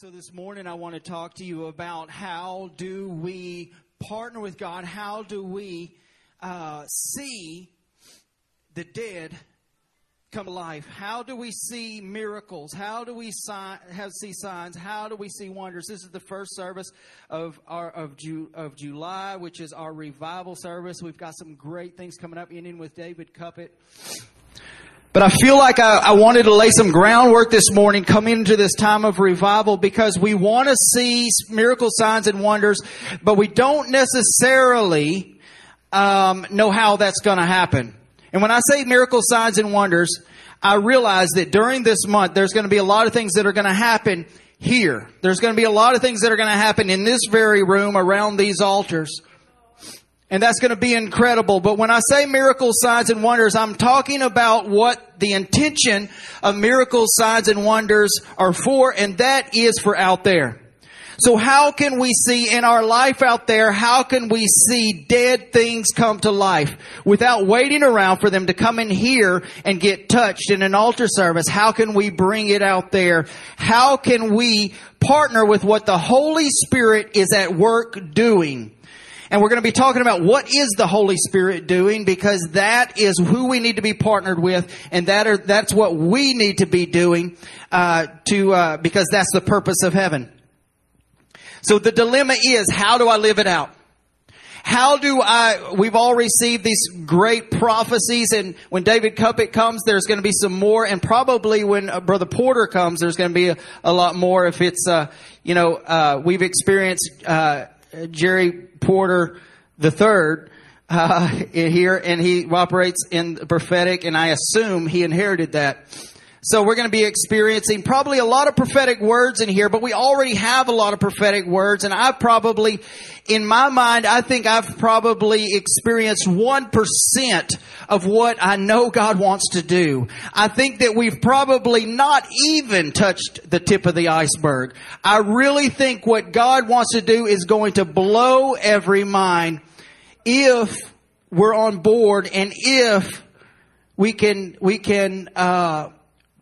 So this morning I want to talk to you about how do we partner with God? How do we uh, see the dead come to life? How do we see miracles? How do we si- have, see signs? How do we see wonders? This is the first service of our of, Ju- of July, which is our revival service. We've got some great things coming up, ending with David Cuppet. But I feel like I, I, wanted to lay some groundwork this morning coming into this time of revival because we want to see miracle signs and wonders, but we don't necessarily um, know how that's going to happen. And when I say miracle signs and wonders, I realize that during this month there's going to be a lot of things that are going to happen here. There's going to be a lot of things that are going to happen in this very room around these altars. And that's going to be incredible. But when I say miracles, signs, and wonders, I'm talking about what the intention of miracles, signs, and wonders are for, and that is for out there. So how can we see in our life out there, how can we see dead things come to life without waiting around for them to come in here and get touched in an altar service? How can we bring it out there? How can we partner with what the Holy Spirit is at work doing? And we're going to be talking about what is the Holy Spirit doing because that is who we need to be partnered with and that are, that's what we need to be doing, uh, to, uh, because that's the purpose of heaven. So the dilemma is, how do I live it out? How do I, we've all received these great prophecies and when David Cuppet comes, there's going to be some more and probably when uh, Brother Porter comes, there's going to be a, a lot more if it's, uh, you know, uh, we've experienced, uh, Jerry Porter the third uh, here, and he operates in the prophetic, and I assume he inherited that. So we're going to be experiencing probably a lot of prophetic words in here, but we already have a lot of prophetic words, and I've probably, in my mind, I think I've probably experienced 1% of what I know God wants to do. I think that we've probably not even touched the tip of the iceberg. I really think what God wants to do is going to blow every mind if we're on board and if we can, we can, uh,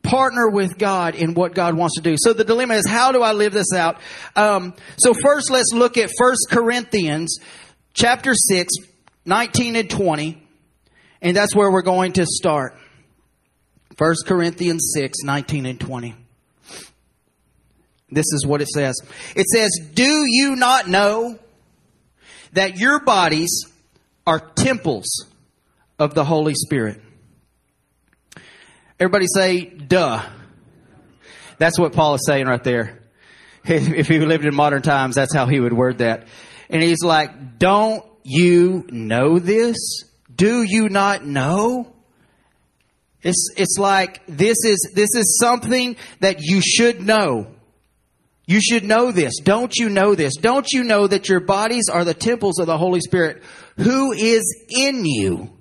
partner with God in what God wants to do. So the dilemma is, how do I live this out? Um, so first, let's look at First Corinthians chapter 6, 19 and 20. And that's where we're going to start. First Corinthians 6, 19 and 20. This is what it says. It says, Do you not know that your bodies are temples of the Holy Spirit? Everybody say, duh. That's what Paul is saying right there. If he lived in modern times, that's how he would word that. And he's like, don't you know this? Do you not know? It's, it's like, this is, this is something that you should know. You should know this. Don't you know this? Don't you know that your bodies are the temples of the Holy Spirit who is in you?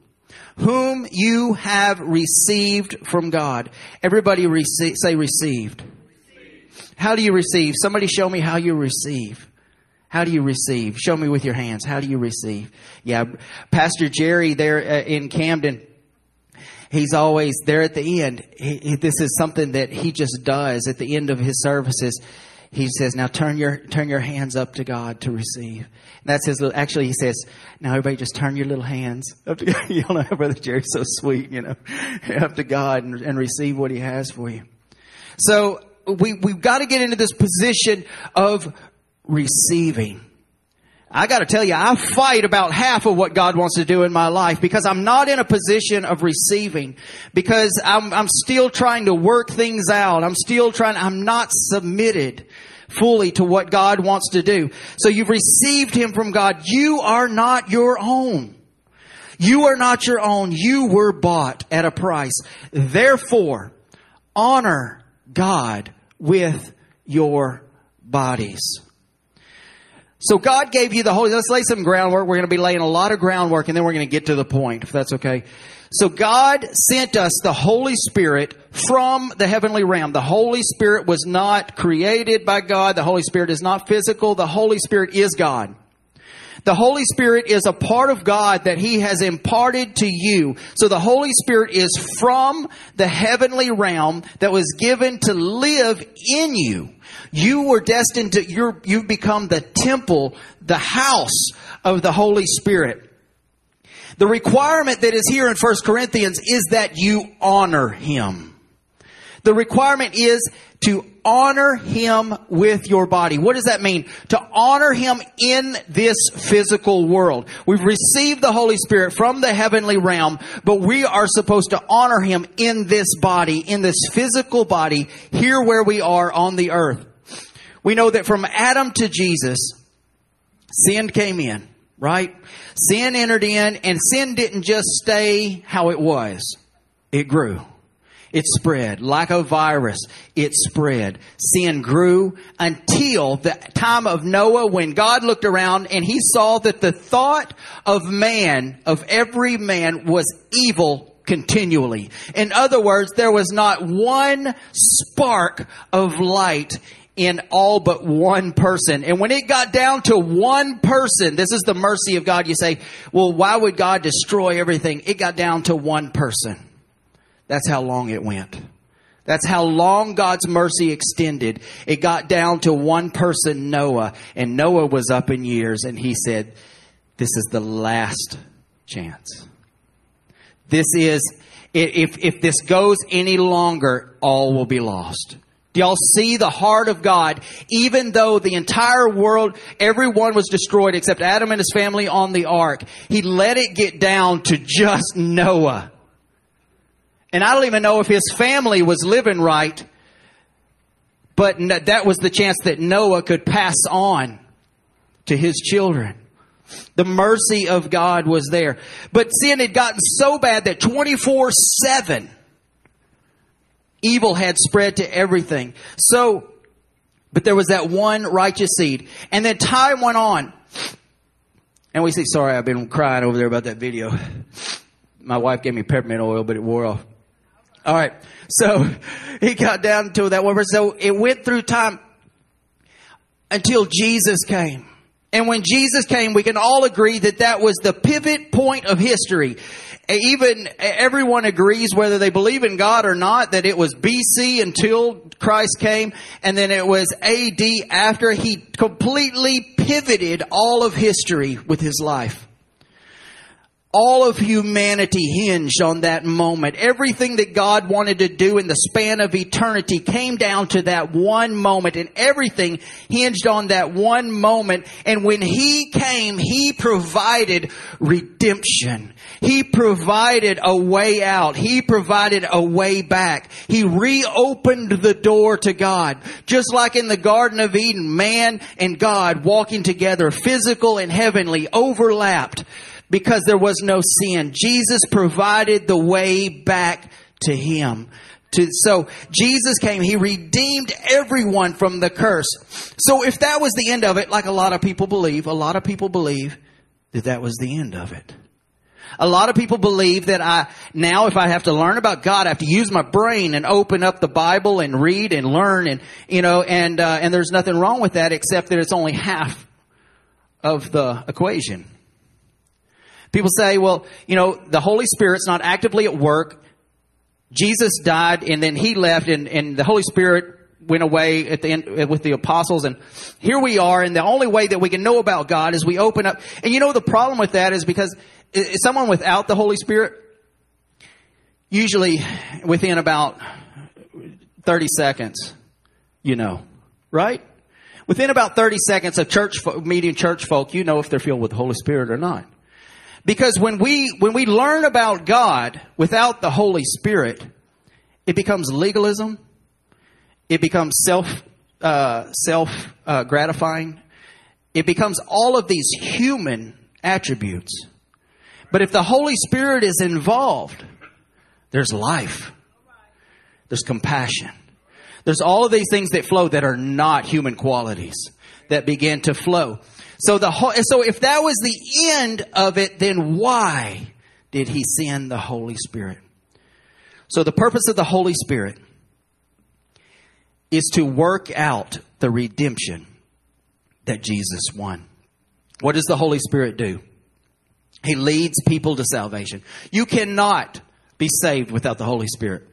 Whom you have received from God. Everybody receive, say received. How do you receive? Somebody show me how you receive. How do you receive? Show me with your hands. How do you receive? Yeah, Pastor Jerry there uh, in Camden, he's always there at the end. He, this is something that he just does at the end of his services he says, now turn your, turn your hands up to God to receive. And that's his little, actually he says, now everybody just turn your little hands up to God. You know, Brother Jerry's so sweet, you know, up to God and, and receive what he has for you. So we, we've got to get into this position of receiving. I got to tell you, I fight about half of what God wants to do in my life because I'm not in a position of receiving because I'm, I'm still trying to work things out. I'm still trying, I'm not submitted fully to what God wants to do. So you've received Him from God. You are not your own. You are not your own. You were bought at a price. Therefore, honor God with your bodies. So God gave you the Holy, let's lay some groundwork. We're going to be laying a lot of groundwork and then we're going to get to the point, if that's okay. So God sent us the Holy Spirit from the heavenly realm. The Holy Spirit was not created by God. The Holy Spirit is not physical. The Holy Spirit is God. The Holy Spirit is a part of God that He has imparted to you. So the Holy Spirit is from the heavenly realm that was given to live in you. You were destined to, you're, you've become the temple, the house of the Holy Spirit. The requirement that is here in 1 Corinthians is that you honor Him. The requirement is to honor him with your body. What does that mean? To honor him in this physical world. We've received the Holy Spirit from the heavenly realm, but we are supposed to honor him in this body, in this physical body, here where we are on the earth. We know that from Adam to Jesus, sin came in, right? Sin entered in, and sin didn't just stay how it was. It grew. It spread like a virus. It spread. Sin grew until the time of Noah when God looked around and he saw that the thought of man, of every man was evil continually. In other words, there was not one spark of light in all but one person. And when it got down to one person, this is the mercy of God. You say, well, why would God destroy everything? It got down to one person. That's how long it went. That's how long God's mercy extended. It got down to one person, Noah, and Noah was up in years, and he said, This is the last chance. This is, if, if this goes any longer, all will be lost. Do y'all see the heart of God? Even though the entire world, everyone was destroyed except Adam and his family on the ark, he let it get down to just Noah. And I don't even know if his family was living right, but that was the chance that Noah could pass on to his children. The mercy of God was there. But sin had gotten so bad that 24 7 evil had spread to everything. So, but there was that one righteous seed. And then time went on. And we say, sorry, I've been crying over there about that video. My wife gave me peppermint oil, but it wore off. All right. So he got down to that one. So it went through time until Jesus came. And when Jesus came, we can all agree that that was the pivot point of history. Even everyone agrees, whether they believe in God or not, that it was BC until Christ came, and then it was AD after he completely pivoted all of history with his life all of humanity hinged on that moment. Everything that God wanted to do in the span of eternity came down to that one moment and everything hinged on that one moment. And when He came, He provided redemption. He provided a way out. He provided a way back. He reopened the door to God. Just like in the Garden of Eden, man and God walking together, physical and heavenly, overlapped because there was no sin. Jesus provided the way back to him. To, so Jesus came, he redeemed everyone from the curse. So if that was the end of it, like a lot of people believe, a lot of people believe that that was the end of it. A lot of people believe that I, now if I have to learn about God, I have to use my brain and open up the Bible and read and learn and, you know, and, uh, and there's nothing wrong with that except that it's only half of the equation. People say, well, you know, the Holy Spirit's not actively at work. Jesus died and then he left and, and the Holy Spirit went away at the end with the apostles and here we are and the only way that we can know about God is we open up. And you know the problem with that is because someone without the Holy Spirit, usually within about 30 seconds, you know, right? Within about 30 seconds of church meeting church folk, you know if they're filled with the Holy Spirit or not. Because when we, when we learn about God without the Holy Spirit, it becomes legalism. It becomes self, uh, self uh, gratifying. It becomes all of these human attributes. But if the Holy Spirit is involved, there's life. There's compassion. There's all of these things that flow that are not human qualities that begin to flow. So the whole, so if that was the end of it, then why did he send the Holy Spirit? So the purpose of the Holy Spirit is to work out the redemption that Jesus won. What does the Holy Spirit do? He leads people to salvation. You cannot be saved without the Holy Spirit.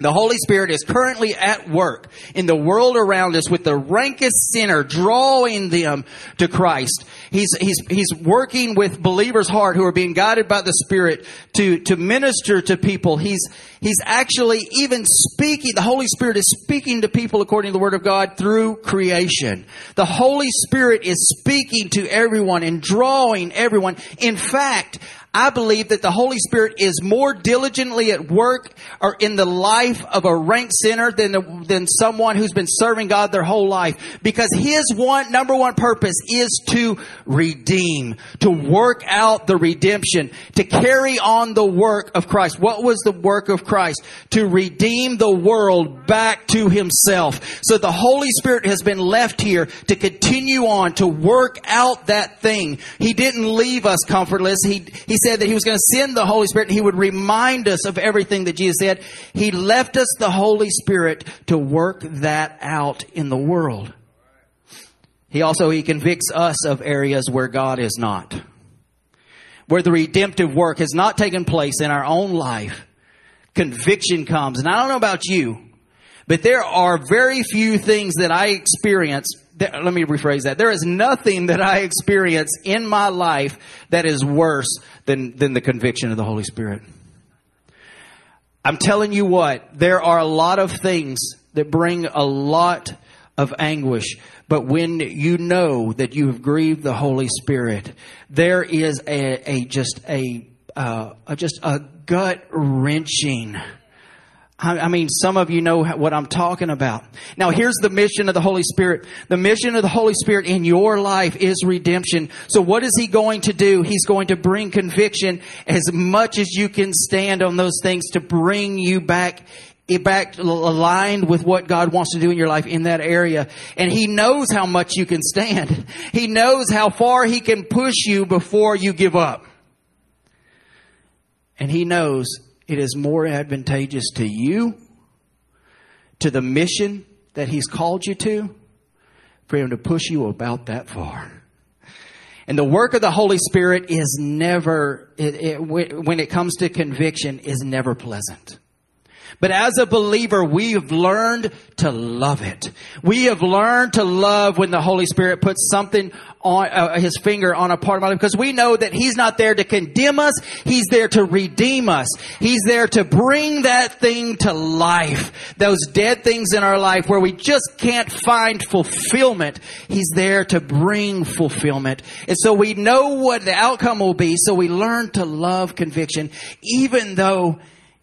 The Holy Spirit is currently at work in the world around us with the rankest sinner, drawing them to Christ. He's, he's, he's working with believers' heart who are being guided by the Spirit to, to minister to people. He's, he's actually even speaking, the Holy Spirit is speaking to people according to the Word of God through creation. The Holy Spirit is speaking to everyone and drawing everyone. In fact, I believe that the Holy Spirit is more diligently at work or in the life of a ranked sinner than, the, than someone who's been serving God their whole life. Because His one, number one purpose is to redeem, to work out the redemption, to carry on the work of Christ. What was the work of Christ? To redeem the world back to Himself. So the Holy Spirit has been left here to continue on to work out that thing. He didn't leave us comfortless. He, he said that he was going to send the Holy Spirit and he would remind us of everything that Jesus said. He left us the Holy Spirit to work that out in the world. He also, he convicts us of areas where God is not. Where the redemptive work has not taken place in our own life. Conviction comes. And I don't know about you, but there are very few things that I experience let me rephrase that. There is nothing that I experience in my life that is worse than, than the conviction of the Holy Spirit. I'm telling you what, there are a lot of things that bring a lot of anguish. But when you know that you have grieved the Holy Spirit, there is a, a just a, uh, a just a gut wrenching I mean, some of you know what I'm talking about. Now, here's the mission of the Holy Spirit. The mission of the Holy Spirit in your life is redemption. So what is He going to do? He's going to bring conviction as much as you can stand on those things to bring you back back aligned with what God wants to do in your life in that area. And He knows how much you can stand. He knows how far He can push you before you give up. And He knows it is more advantageous to you, to the mission that He's called you to, for Him to push you about that far. And the work of the Holy Spirit is never, it, it, when it comes to conviction, is never pleasant. But as a believer, we have learned to love it. We have learned to love when the Holy Spirit puts something on uh, his finger on a part of my life because we know that he's not there to condemn us. He's there to redeem us. He's there to bring that thing to life. Those dead things in our life where we just can't find fulfillment. He's there to bring fulfillment. And so we know what the outcome will be. So we learn to love conviction even though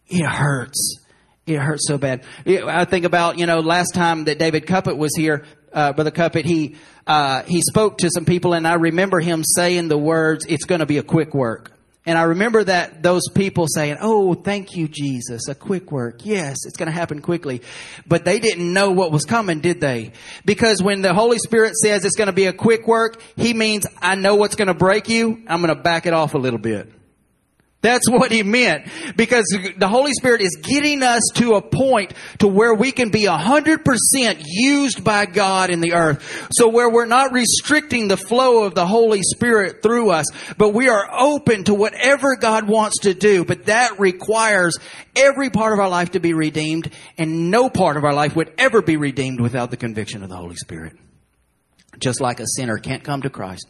it hurts. It hurts so bad. I think about, you know, last time that David Cuppet was here, uh, Brother Cuppet, he, uh, he spoke to some people and I remember him saying the words, it's going to be a quick work. And I remember that those people saying, Oh, thank you, Jesus, a quick work. Yes, it's going to happen quickly. But they didn't know what was coming, did they? Because when the Holy Spirit says it's going to be a quick work, He means, I know what's going to break you. I'm going to back it off a little bit. That's what he meant. Because the Holy Spirit is getting us to a point to where we can be 100% used by God in the earth. So where we're not restricting the flow of the Holy Spirit through us, but we are open to whatever God wants to do. But that requires every part of our life to be redeemed and no part of our life would ever be redeemed without the conviction of the Holy Spirit. Just like a sinner can't come to Christ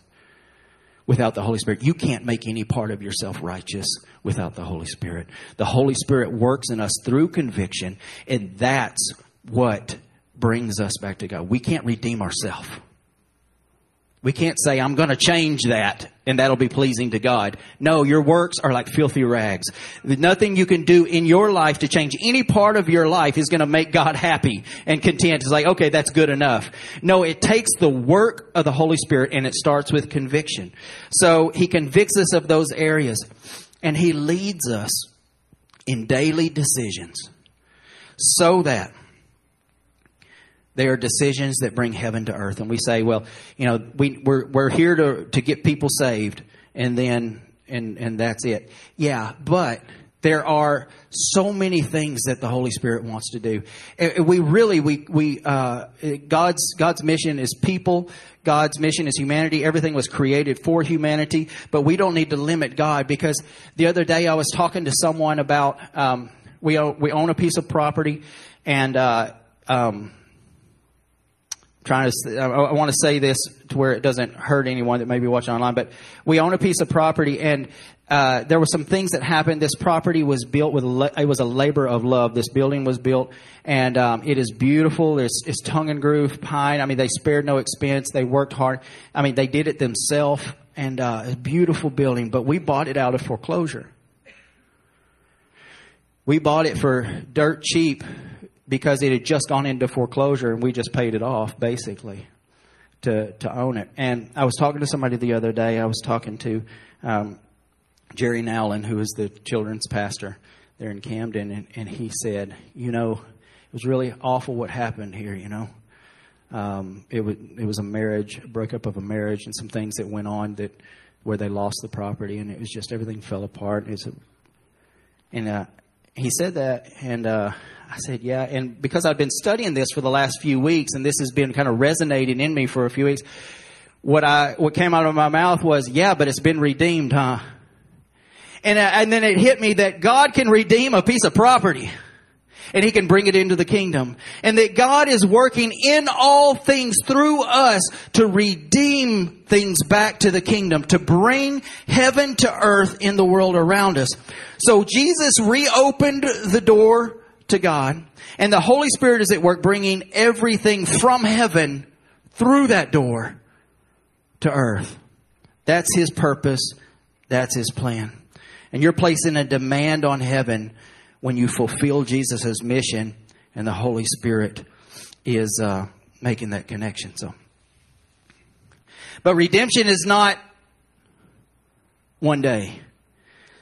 without the Holy Spirit. You can't make any part of yourself righteous without the Holy Spirit. The Holy Spirit works in us through conviction, and that's what brings us back to God. We can't redeem ourselves. We can't say, I'm going to change that and that'll be pleasing to God. No, your works are like filthy rags. Nothing you can do in your life to change any part of your life is going to make God happy and content. It's like, okay, that's good enough. No, it takes the work of the Holy Spirit and it starts with conviction. So he convicts us of those areas and he leads us in daily decisions so that they are decisions that bring heaven to earth. And we say, well, you know, we, we're, we're here to, to get people saved and then, and, and that's it. Yeah, but There are so many things that the Holy Spirit wants to do. We really, we, we, uh, God's, God's mission is people. God's mission is humanity. Everything was created for humanity, but we don't need to limit God because the other day I was talking to someone about, um, we own, we own a piece of property and, uh, um, trying to, I want to say this to where it doesn't hurt anyone that may be watching online, but we own a piece of property and uh, there were some things that happened. This property was built with it was a labor of love. This building was built, and um, it is beautiful. It's, it's tongue and groove pine. I mean, they spared no expense. They worked hard. I mean, they did it themselves, and uh, a beautiful building. But we bought it out of foreclosure. We bought it for dirt cheap because it had just gone into foreclosure, and we just paid it off basically to to own it. And I was talking to somebody the other day. I was talking to. Um, Jerry Nowlin, who is the children's pastor there in Camden, and, and he said, you know, it was really awful what happened here, you know. Um, it, was, it was a marriage, a breakup of a marriage, and some things that went on that where they lost the property, and it was just everything fell apart. A, and uh, he said that, and uh, I said, yeah. And because I've been studying this for the last few weeks, and this has been kind of resonating in me for a few weeks, what I what came out of my mouth was, yeah, but it's been redeemed, huh? And, uh, and then it hit me that God can redeem a piece of property and he can bring it into the kingdom. And that God is working in all things through us to redeem things back to the kingdom, to bring heaven to earth in the world around us. So Jesus reopened the door to God and the Holy Spirit is at work bringing everything from heaven through that door to earth. That's his purpose. That's his plan. And you're placing a demand on heaven when you fulfill Jesus' mission and the Holy Spirit is uh, making that connection. So, but redemption is not one day.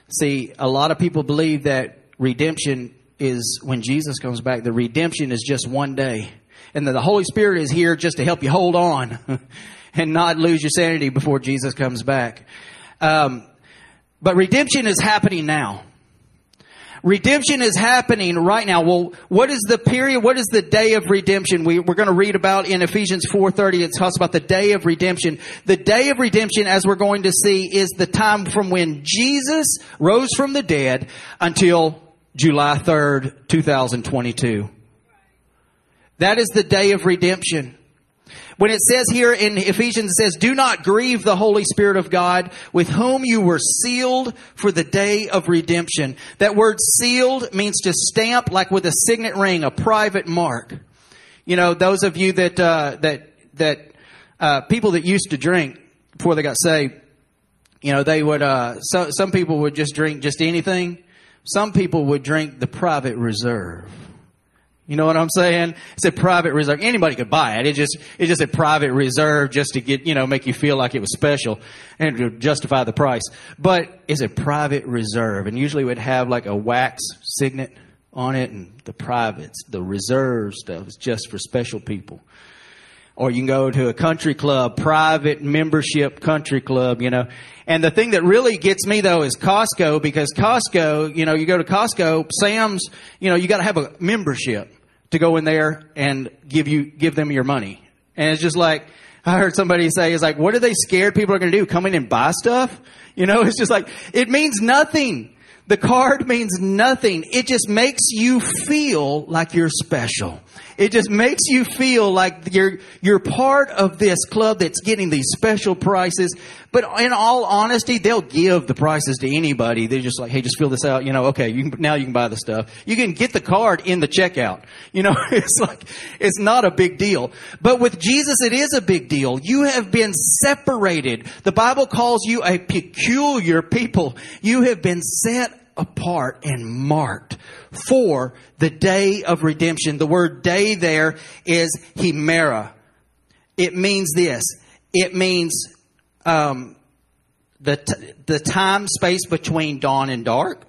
See, a lot of people believe that redemption is when Jesus comes back. The redemption is just one day, and that the Holy Spirit is here just to help you hold on and not lose your sanity before Jesus comes back. Um, but redemption is happening now. Redemption is happening right now. Well, what is the period? What is the day of redemption? We, are going to read about in Ephesians 4.30. It talks about the day of redemption. The day of redemption, as we're going to see, is the time from when Jesus rose from the dead until July 3rd, 2022. That is the day of redemption. When it says here in Ephesians, it says, do not grieve the Holy Spirit of God with whom you were sealed for the day of redemption. That word sealed means to stamp like with a signet ring, a private mark. You know, those of you that, uh, that, that, uh, people that used to drink before they got saved, you know, they would, uh, so, some people would just drink just anything. Some people would drink the private reserve. You know what I'm saying? It's a private reserve. Anybody could buy it. It just, it's just a private reserve just to get, you know, make you feel like it was special and to justify the price. But it's a private reserve and usually would have like a wax signet on it and the privates, the reserve stuff is just for special people. Or you can go to a country club, private membership country club, you know. And the thing that really gets me though is Costco because Costco, you know, you go to Costco, Sam's, you know, you got to have a membership to go in there and give you give them your money. And it's just like I heard somebody say, "It's like, what are they scared people are going to do? Come in and buy stuff?" You know, it's just like it means nothing. The card means nothing. It just makes you feel like you're special. It just makes you feel like you're, you're part of this club that's getting these special prices. But in all honesty, they'll give the prices to anybody. They're just like, hey, just fill this out. You know, okay, you can, now you can buy the stuff. You can get the card in the checkout. You know, it's like, it's not a big deal. But with Jesus, it is a big deal. You have been separated. The Bible calls you a peculiar people. You have been set apart and marked for the day of redemption. The word day there is hemera. It means this. It means um, the t- the time space between dawn and dark,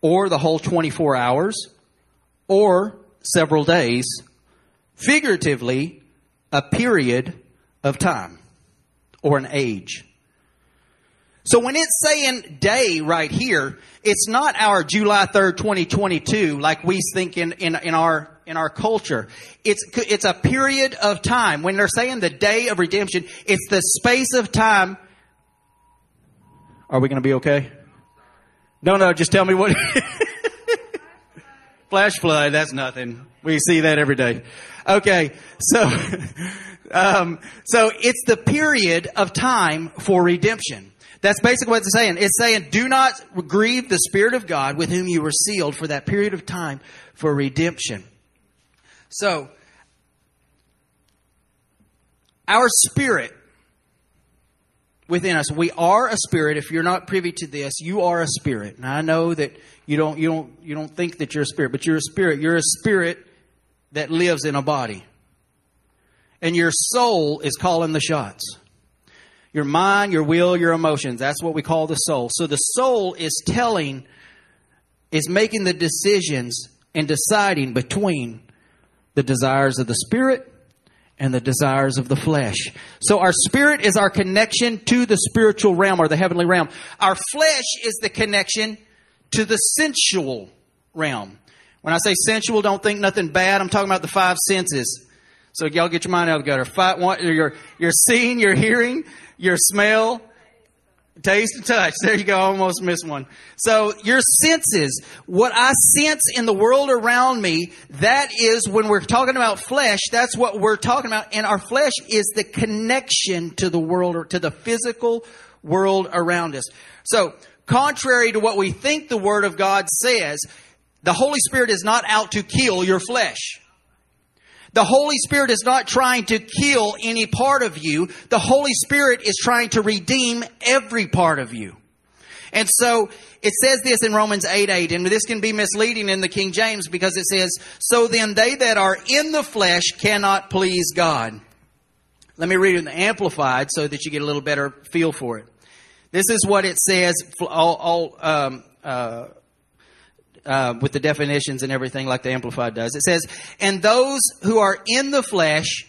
or the whole 24 hours, or several days. Figuratively, a period of time or an age. So when it's saying day right here, it's not our July 3rd, 2022, like we think in, in, in our, in our culture. It's, it's a period of time. When they're saying the day of redemption, it's the space of time. Are we going to be okay? No, no, just tell me what. Flash flood, that's nothing. We see that every day. Okay, so, um, so it's the period of time for redemption. That's basically what it's saying. It's saying, do not grieve the Spirit of God with whom you were sealed for that period of time for redemption. So, our spirit within us, we are a spirit. If you're not privy to this, you are a spirit. And I know that you don't, you don't, you don't think that you're a spirit, but you're a spirit. You're a spirit that lives in a body. And your soul is calling the shots. Your mind, your will, your emotions. That's what we call the soul. So the soul is telling, is making the decisions and deciding between the desires of the spirit and the desires of the flesh. So our spirit is our connection to the spiritual realm or the heavenly realm. Our flesh is the connection to the sensual realm. When I say sensual, don't think nothing bad. I'm talking about the five senses. So y'all get your mind out of the gutter. Five, one, your, your seeing, your hearing, your smell, taste and touch. There you go. Almost missed one. So your senses, what I sense in the world around me, that is when we're talking about flesh, that's what we're talking about. And our flesh is the connection to the world or to the physical world around us. So contrary to what we think the word of God says, the Holy Spirit is not out to kill your flesh. The Holy Spirit is not trying to kill any part of you. The Holy Spirit is trying to redeem every part of you. And so it says this in Romans 8 8, and this can be misleading in the King James because it says, So then they that are in the flesh cannot please God. Let me read it in the Amplified so that you get a little better feel for it. This is what it says, all, all um, uh, uh, with the definitions and everything like the Amplified does. It says, and those who are in the flesh,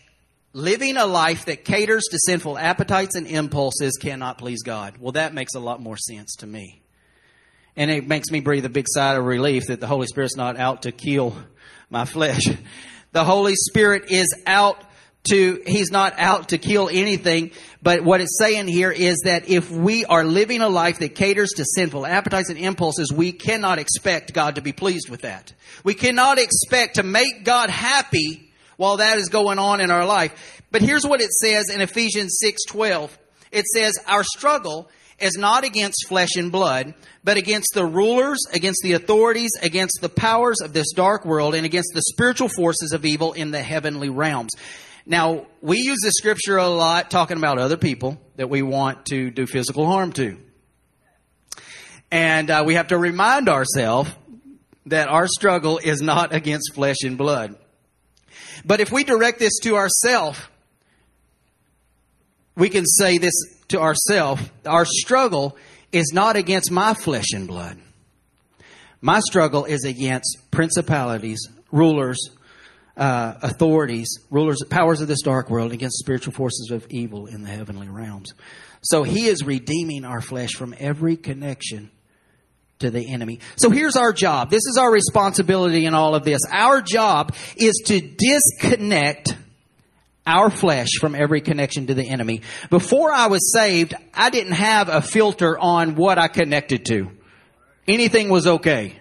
living a life that caters to sinful appetites and impulses cannot please God. Well, that makes a lot more sense to me. And it makes me breathe a big sigh of relief that the Holy Spirit's not out to kill my flesh. The Holy Spirit is out to, he's not out to kill anything, but what it's saying here is that if we are living a life that caters to sinful appetites and impulses, we cannot expect God to be pleased with that. We cannot expect to make God happy while that is going on in our life. But here's what it says in Ephesians 6:12. It says, "Our struggle is not against flesh and blood, but against the rulers, against the authorities, against the powers of this dark world, and against the spiritual forces of evil in the heavenly realms." Now, we use this scripture a lot talking about other people that we want to do physical harm to. And uh, we have to remind ourselves that our struggle is not against flesh and blood. But if we direct this to ourselves, we can say this to ourselves our struggle is not against my flesh and blood. My struggle is against principalities, rulers, uh, authorities, rulers, powers of this dark world against spiritual forces of evil in the heavenly realms. So he is redeeming our flesh from every connection to the enemy. So here's our job. This is our responsibility in all of this. Our job is to disconnect our flesh from every connection to the enemy. Before I was saved, I didn't have a filter on what I connected to. Anything was okay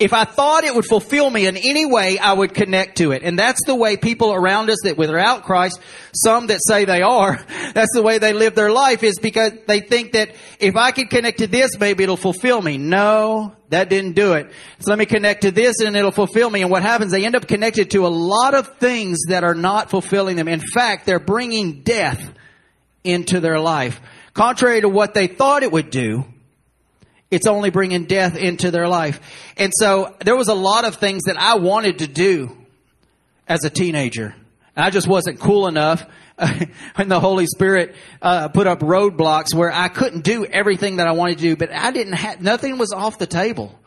if I thought it would fulfill me in any way, I would connect to it. And that's the way people around us that without Christ, some that say they are, that's the way they live their life is because they think that if I can connect to this, maybe it'll fulfill me. No, that didn't do it. So let me connect to this and it'll fulfill me. And what happens? They end up connected to a lot of things that are not fulfilling them. In fact, they're bringing death into their life. Contrary to what they thought it would do, it's only bringing death into their life. And so there was a lot of things that I wanted to do as a teenager. And I just wasn't cool enough when the Holy Spirit uh, put up roadblocks where I couldn't do everything that I wanted to do, but I didn't have, nothing was off the table.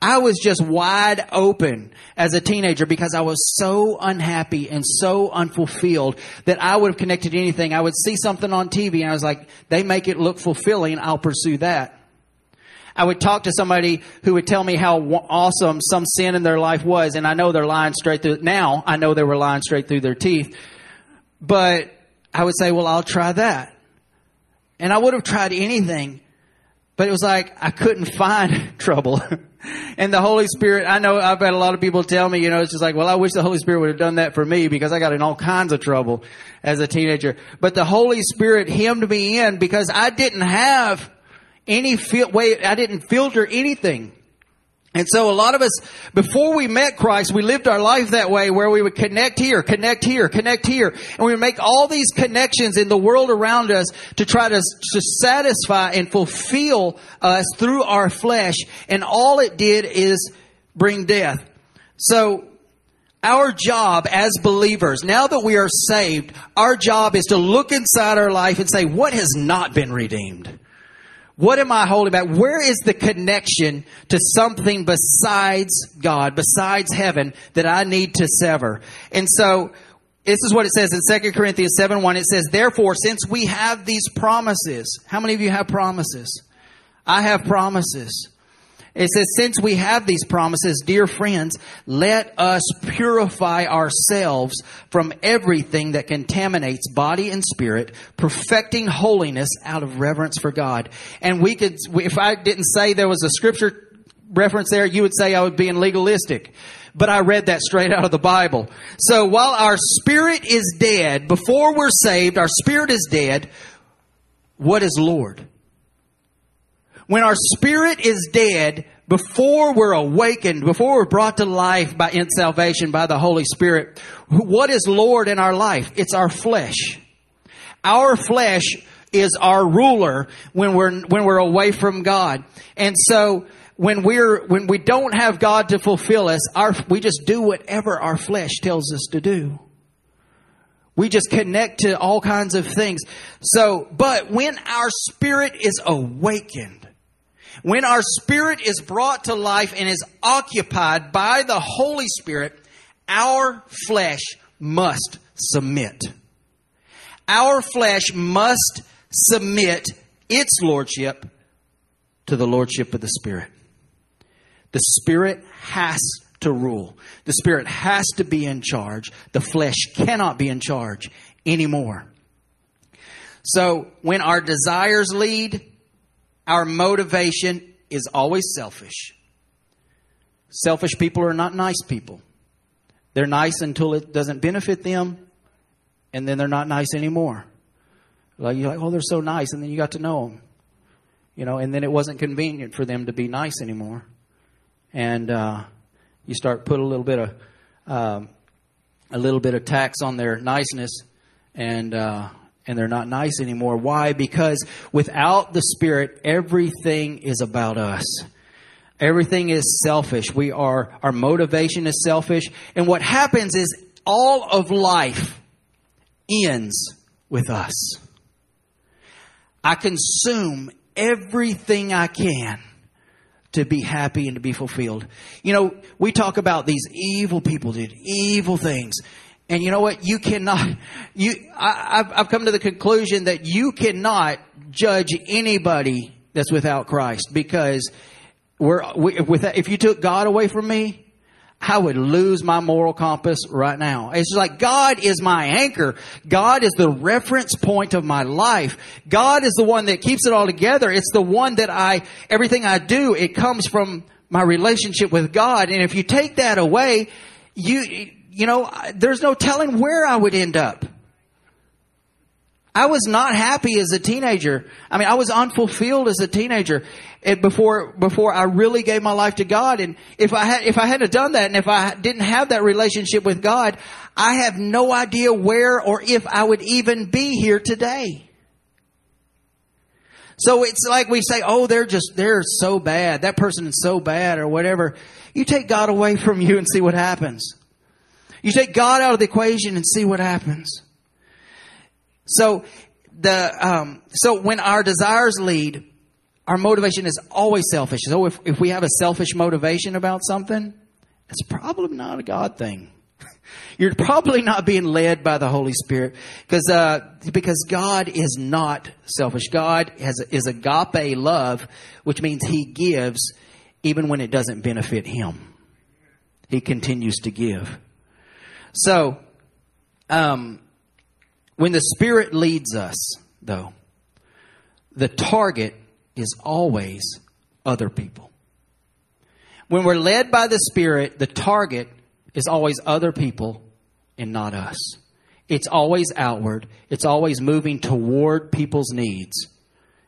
I was just wide open as a teenager because I was so unhappy and so unfulfilled that I would have connected to anything. I would see something on TV and I was like, they make it look fulfilling. I'll pursue that. I would talk to somebody who would tell me how awesome some sin in their life was, and I know they're lying straight through. Now I know they were lying straight through their teeth, but I would say, "Well, I'll try that," and I would have tried anything, but it was like I couldn't find trouble. and the Holy Spirit, I know I've had a lot of people tell me, you know, it's just like, well, I wish the Holy Spirit would have done that for me because I got in all kinds of trouble as a teenager. But the Holy Spirit hemmed me in because I didn't have any way, I didn't filter anything. And so a lot of us, before we met Christ, we lived our life that way where we would connect here, connect here, connect here. And we would make all these connections in the world around us to try to, to satisfy and fulfill us through our flesh. And all it did is bring death. So our job as believers, now that we are saved, our job is to look inside our life and say, what has not been redeemed? What am I holding back? Where is the connection to something besides God, besides heaven that I need to sever? And so this is what it says in 2 Corinthians 7 1. It says, Therefore, since we have these promises, how many of you have promises? I have promises. It says, since we have these promises, dear friends, let us purify ourselves from everything that contaminates body and spirit, perfecting holiness out of reverence for God. And we could, if I didn't say there was a scripture reference there, you would say I was being legalistic. But I read that straight out of the Bible. So while our spirit is dead, before we're saved, our spirit is dead, what is Lord? When our spirit is dead, before we're awakened, before we're brought to life by in salvation by the Holy Spirit, what is Lord in our life? It's our flesh. Our flesh is our ruler when we're when we're away from God. And so when we're when we don't have God to fulfill us, our we just do whatever our flesh tells us to do. We just connect to all kinds of things. So, but when our spirit is awakened, when our spirit is brought to life and is occupied by the Holy Spirit, our flesh must submit. Our flesh must submit its lordship to the lordship of the Spirit. The Spirit has to rule. The Spirit has to be in charge. The flesh cannot be in charge anymore. So when our desires lead, our motivation is always selfish. Selfish people are not nice people. They're nice until it doesn't benefit them, and then they're not nice anymore. Like you're like, oh, they're so nice, and then you got to know them, you know, and then it wasn't convenient for them to be nice anymore, and uh, you start put a little bit of um, a little bit of tax on their niceness, and uh, and they're not nice anymore. Why? Because without the Spirit, everything is about us. Everything is selfish. We are, our motivation is selfish. And what happens is all of life ends with us. I consume everything I can to be happy and to be fulfilled. You know, we talk about these evil people did evil things. And you know what? You cannot, you, I, have I've come to the conclusion that you cannot judge anybody that's without Christ because we're, we, with, if you took God away from me, I would lose my moral compass right now. It's like God is my anchor. God is the reference point of my life. God is the one that keeps it all together. It's the one that I, everything I do, it comes from my relationship with God. And if you take that away, you, you know, there's no telling where I would end up. I was not happy as a teenager. I mean, I was unfulfilled as a teenager before, before I really gave my life to God. And if I had, if I hadn't done that and if I didn't have that relationship with God, I have no idea where or if I would even be here today. So it's like we say, oh, they're just, they're so bad. That person is so bad or whatever. You take God away from you and see what happens. You take God out of the equation and see what happens. So the um, so when our desires lead, our motivation is always selfish. So if, if we have a selfish motivation about something, it's probably not a God thing. You're probably not being led by the Holy Spirit because uh, because God is not selfish. God has is agape love, which means He gives even when it doesn't benefit Him. He continues to give. So, um, when the Spirit leads us, though, the target is always other people. When we're led by the Spirit, the target is always other people and not us. It's always outward. It's always moving toward people's needs.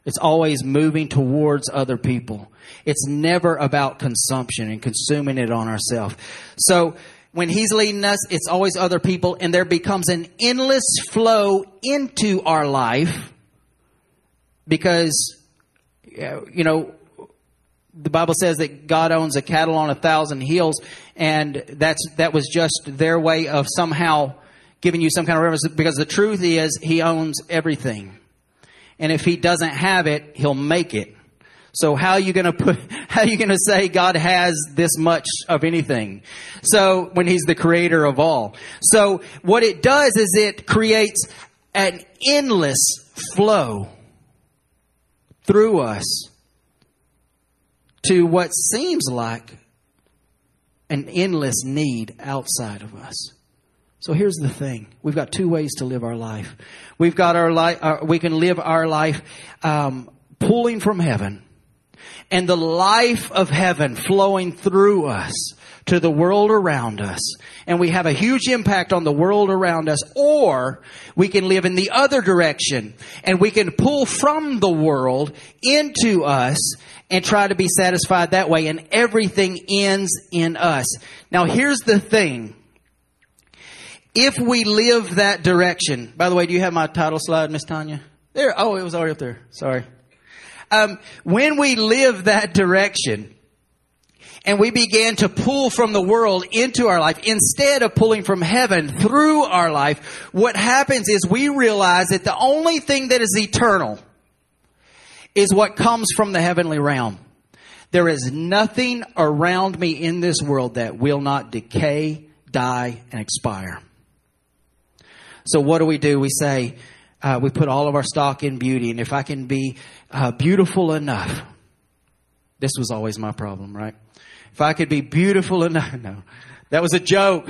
It's always moving towards other people. It's never about consumption and consuming it on ourselves. So when he's leading us, it's always other people and there becomes an endless flow into our life because, you know, the Bible says that God owns a cattle on a thousand hills, and that's that was just their way of somehow giving you some kind of reference. Because the truth is, He owns everything, and if He doesn't have it, He'll make it. So how are you going to put? How are you going to say God has this much of anything? So when He's the Creator of all. So what it does is it creates an endless flow through us to what seems like an endless need outside of us. So here's the thing. We've got two ways to live our life. We've got our life, uh, we can live our life, um, pulling from heaven and the life of heaven flowing through us to the world around us. And we have a huge impact on the world around us. Or we can live in the other direction and we can pull from the world into us and try to be satisfied that way, and everything ends in us. Now, here's the thing. If we live that direction, by the way, do you have my title slide, Miss Tanya? There. Oh, it was already up there. Sorry. Um, when we live that direction, and we began to pull from the world into our life instead of pulling from heaven through our life, what happens is we realize that the only thing that is eternal is what comes from the heavenly realm. There is nothing around me in this world that will not decay, die, and expire. So what do we do? We say, uh, we put all of our stock in beauty. And if I can be uh, beautiful enough, this was always my problem, right? If I could be beautiful enough, no, that was a joke.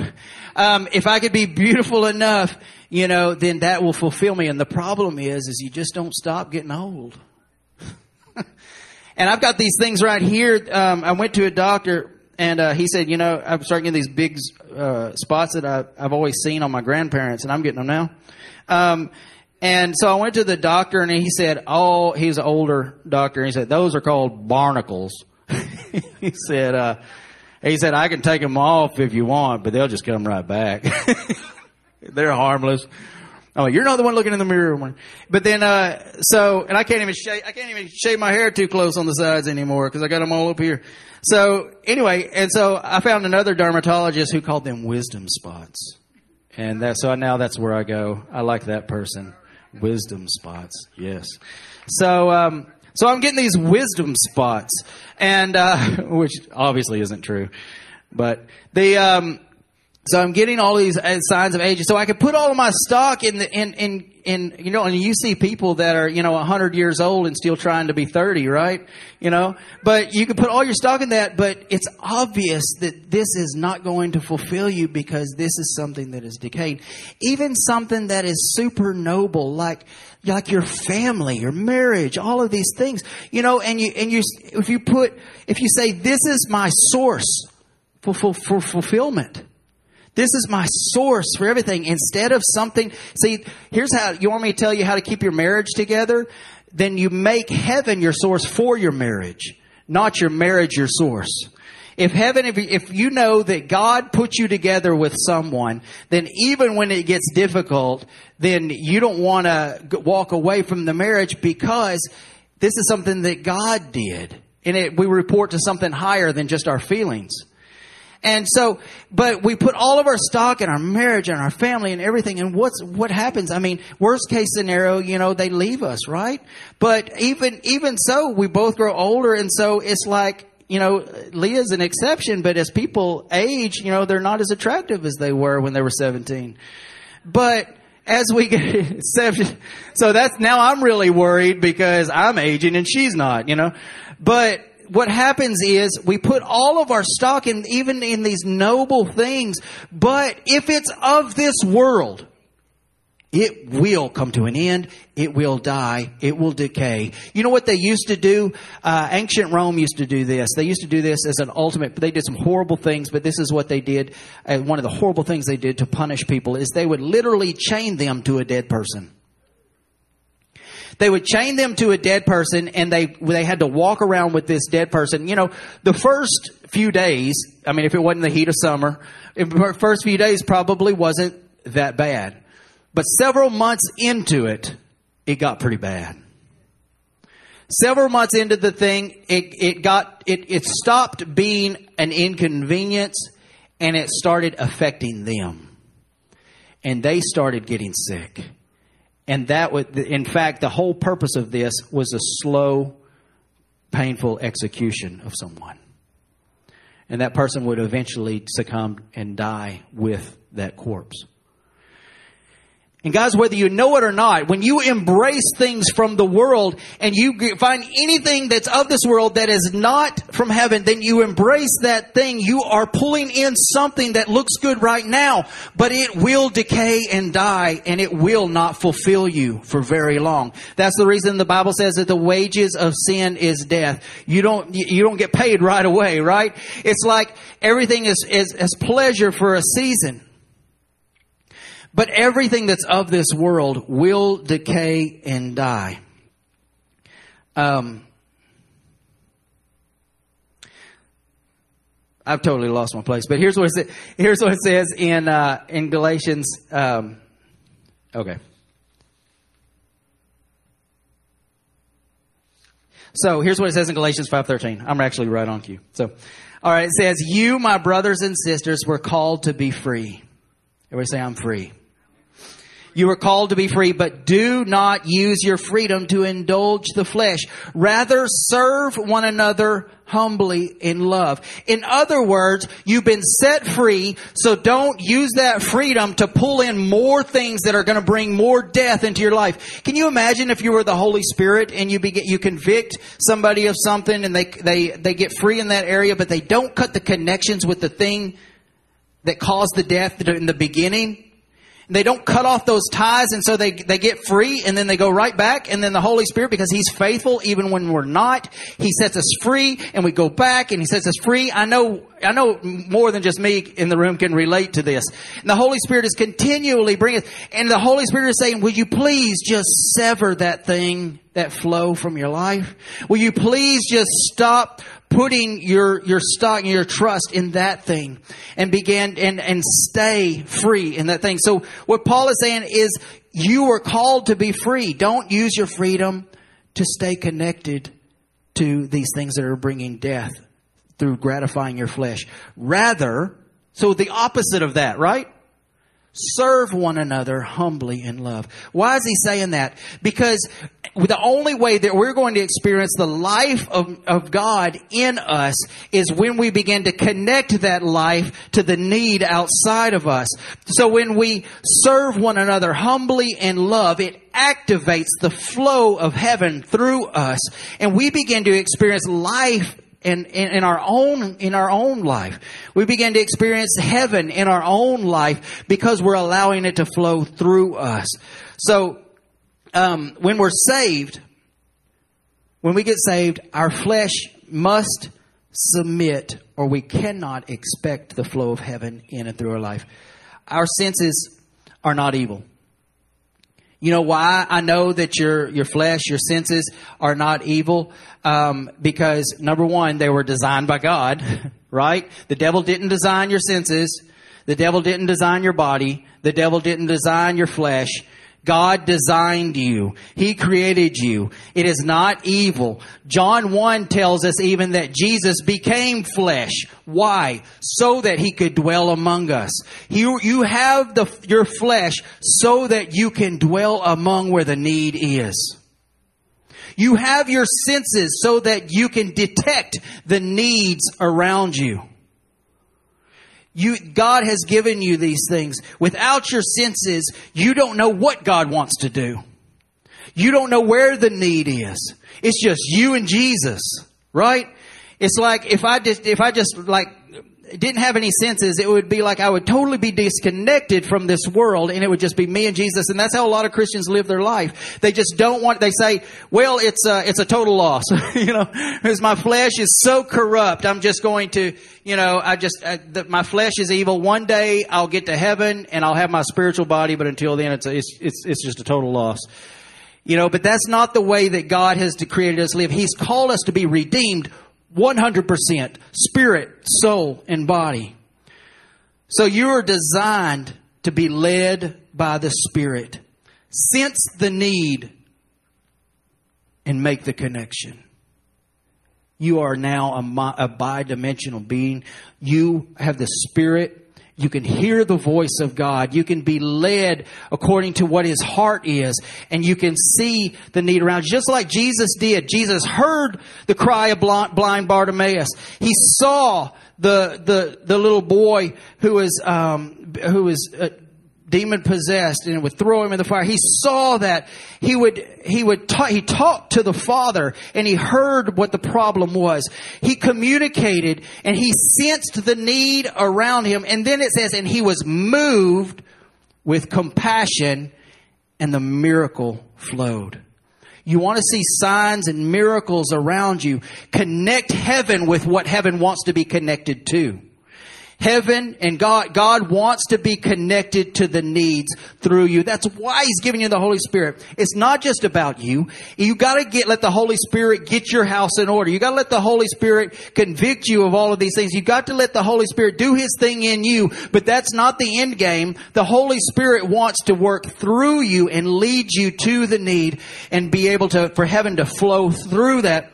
Um, if I could be beautiful enough, you know, then that will fulfill me. And the problem is, is you just don't stop getting old. And I've got these things right here. Um, I went to a doctor and uh, he said, you know, I'm starting getting these big uh, spots that I, have always seen on my grandparents, and I'm getting them now. Um, and so I went to the doctor, and he said, "Oh, he's an older doctor." He said, "Those are called barnacles." he said, uh, "He said I can take them off if you want, but they'll just come right back. They're harmless." Oh, you're not the one looking in the mirror. But then, uh, so, and I can't even shave, I can't even shave my hair too close on the sides anymore because I got them all up here. So anyway, and so I found another dermatologist who called them wisdom spots. And that, so now that's where I go. I like that person. Wisdom spots. Yes. So, um, so I'm getting these wisdom spots and, uh, which obviously isn't true, but the, um, so I'm getting all these uh, signs of aging. So I could put all of my stock in the, in, in, in, you know, and you see people that are, you know, 100 years old and still trying to be 30, right? You know, but you can put all your stock in that, but it's obvious that this is not going to fulfill you because this is something that is decaying. Even something that is super noble, like, like your family, your marriage, all of these things, you know, and you, and you, if you put, if you say, this is my source for, for, for fulfillment, this is my source for everything. Instead of something, see, here's how, you want me to tell you how to keep your marriage together? Then you make heaven your source for your marriage, not your marriage your source. If heaven, if, if you know that God put you together with someone, then even when it gets difficult, then you don't want to walk away from the marriage because this is something that God did. And it, we report to something higher than just our feelings. And so, but we put all of our stock in our marriage and our family and everything. And what's, what happens? I mean, worst case scenario, you know, they leave us, right? But even, even so, we both grow older. And so it's like, you know, Leah's an exception, but as people age, you know, they're not as attractive as they were when they were 17. But as we get so that's now I'm really worried because I'm aging and she's not, you know. But what happens is we put all of our stock in even in these noble things, but if it's of this world, it will come to an end. It will die. It will decay. You know what they used to do? Uh, ancient Rome used to do this. They used to do this as an ultimate. They did some horrible things, but this is what they did. One of the horrible things they did to punish people is they would literally chain them to a dead person. They would chain them to a dead person and they, they had to walk around with this dead person. You know, the first few days, I mean, if it wasn't the heat of summer, the first few days probably wasn't that bad. But several months into it, it got pretty bad. Several months into the thing, it, it got, it, it stopped being an inconvenience and it started affecting them. And they started getting sick and that would, in fact, the whole purpose of this was a slow, painful execution of someone. And that person would eventually succumb and die with that corpse. And guys, whether you know it or not, when you embrace things from the world and you find anything that's of this world that is not from heaven, then you embrace that thing. You are pulling in something that looks good right now, but it will decay and die and it will not fulfill you for very long. That's the reason the Bible says that the wages of sin is death. You don't, you don't get paid right away, right? It's like everything is, is, is pleasure for a season. But everything that's of this world will decay and die. Um, I've totally lost my place, but here's what it, here's what it says in uh, in Galatians. Um, okay. So here's what it says in Galatians 5:13. I'm actually right on cue. So, all right, it says, "You, my brothers and sisters, were called to be free." Everybody say, "I'm free." You are called to be free, but do not use your freedom to indulge the flesh. Rather, serve one another humbly in love. In other words, you've been set free, so don't use that freedom to pull in more things that are going to bring more death into your life. Can you imagine if you were the Holy Spirit and you begin, you convict somebody of something and they, they, they get free in that area, but they don't cut the connections with the thing that caused the death in the beginning? They don't cut off those ties and so they, they get free and then they go right back and then the Holy Spirit, because He's faithful even when we're not, He sets us free and we go back and He sets us free. I know, I know more than just me in the room can relate to this. And the Holy Spirit is continually bringing, and the Holy Spirit is saying, will you please just sever that thing, that flow from your life? Will you please just stop putting your, your stock and your trust in that thing and begin and, and stay free in that thing. So what Paul is saying is you are called to be free. Don't use your freedom to stay connected to these things that are bringing death through gratifying your flesh. Rather, so the opposite of that, right? Serve one another humbly in love. Why is he saying that? Because the only way that we're going to experience the life of, of God in us is when we begin to connect that life to the need outside of us. So when we serve one another humbly in love, it activates the flow of heaven through us and we begin to experience life in, in, in, our own in our own life. We begin to experience heaven in our own life because we're allowing it to flow through us. So um, when we're saved, when we get saved, our flesh must submit, or we cannot expect the flow of heaven in and through our life. Our senses are not evil. You know why I know that your your flesh, your senses are not evil? Um, because number one, they were designed by God, right? The devil didn't design your senses. The devil didn't design your body. The devil didn't design your flesh God designed you. He created you. It is not evil. John 1 tells us even that Jesus became flesh. Why? So that he could dwell among us. You, you have the, your flesh so that you can dwell among where the need is. You have your senses so that you can detect the needs around you. You, God has given you these things. Without your senses, you don't know what God wants to do. You don't know where the need is. It's just you and Jesus, right? It's like if I just, if I just like didn't have any senses, it would be like I would totally be disconnected from this world and it would just be me and Jesus. And that's how a lot of Christians live their life. They just don't want, they say, well, it's a, it's a total loss. you know, because my flesh is so corrupt. I'm just going to, you know, I just, I, the, my flesh is evil. One day I'll get to heaven and I'll have my spiritual body, but until then it's, a, it's, it's, it's just a total loss. You know, but that's not the way that God has created us live. He's called us to be redeemed 100% spirit, soul, and body. So you are designed to be led by the Spirit. Sense the need and make the connection. You are now a, a bi-dimensional being. You have the Spirit you can hear the voice of God. You can be led according to what his heart is. And you can see the need around you. Just like Jesus did. Jesus heard the cry of blind Bartimaeus. He saw the, the, the little boy who was, um, who was uh, demon possessed and would throw him in the fire. He saw that he would, he would talk, he talked to the father and he heard what the problem was. He communicated and he sensed the need around him. And then it says, and he was moved with compassion and the miracle flowed. You want to see signs and miracles around you. Connect heaven with what heaven wants to be connected to. Heaven and God, God wants to be connected to the needs through you. That's why He's giving you the Holy Spirit. It's not just about you. You gotta get, let the Holy Spirit get your house in order. You gotta let the Holy Spirit convict you of all of these things. You got to let the Holy Spirit do His thing in you, but that's not the end game. The Holy Spirit wants to work through you and lead you to the need and be able to, for heaven to flow through that,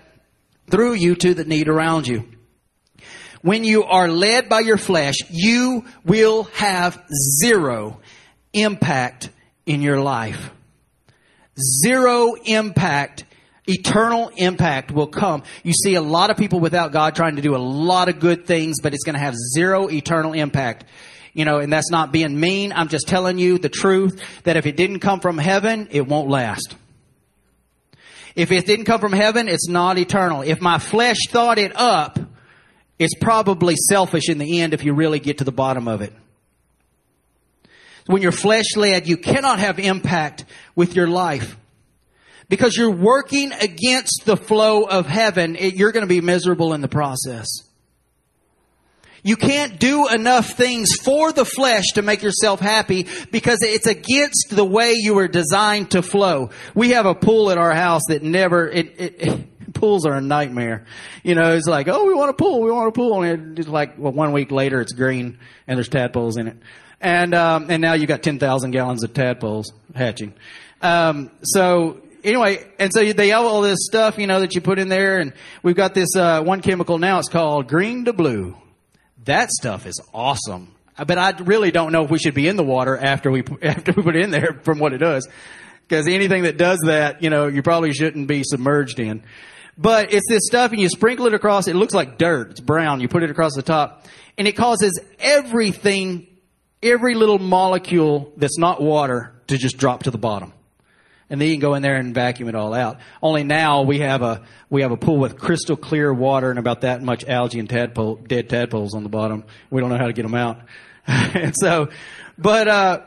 through you to the need around you when you are led by your flesh, you will have zero impact in your life. Zero impact, eternal impact will come. You see a lot of people without God trying to do a lot of good things, but it's going to have zero eternal impact. You know, and that's not being mean. I'm just telling you the truth that if it didn't come from heaven, it won't last. If it didn't come from heaven, it's not eternal. If my flesh thought it up, it's probably selfish in the end if you really get to the bottom of it. When you're flesh led, you cannot have impact with your life. Because you're working against the flow of heaven, it, you're going to be miserable in the process. You can't do enough things for the flesh to make yourself happy because it's against the way you were designed to flow. We have a pool at our house that never, it, it, pools are a nightmare. You know, it's like, oh, we want a pool, we want a pool, and it's like, well, one week later it's green and there's tadpoles in it, and um, and now you've got ten thousand gallons of tadpoles hatching. Um, so anyway, and so they have all this stuff, you know, that you put in there, and we've got this uh, one chemical now. It's called green to blue. That stuff is awesome. But I really don't know if we should be in the water after we after we put it in there from what it does. Because anything that does that, you know, you probably shouldn't be submerged in. But it's this stuff and you sprinkle it across. It looks like dirt. It's brown. You put it across the top and it causes everything, every little molecule that's not water to just drop to the bottom. And then you can go in there and vacuum it all out. Only now we have a, we have a pool with crystal clear water and about that much algae and tadpole, dead tadpoles on the bottom. We don't know how to get them out. and so, but, uh,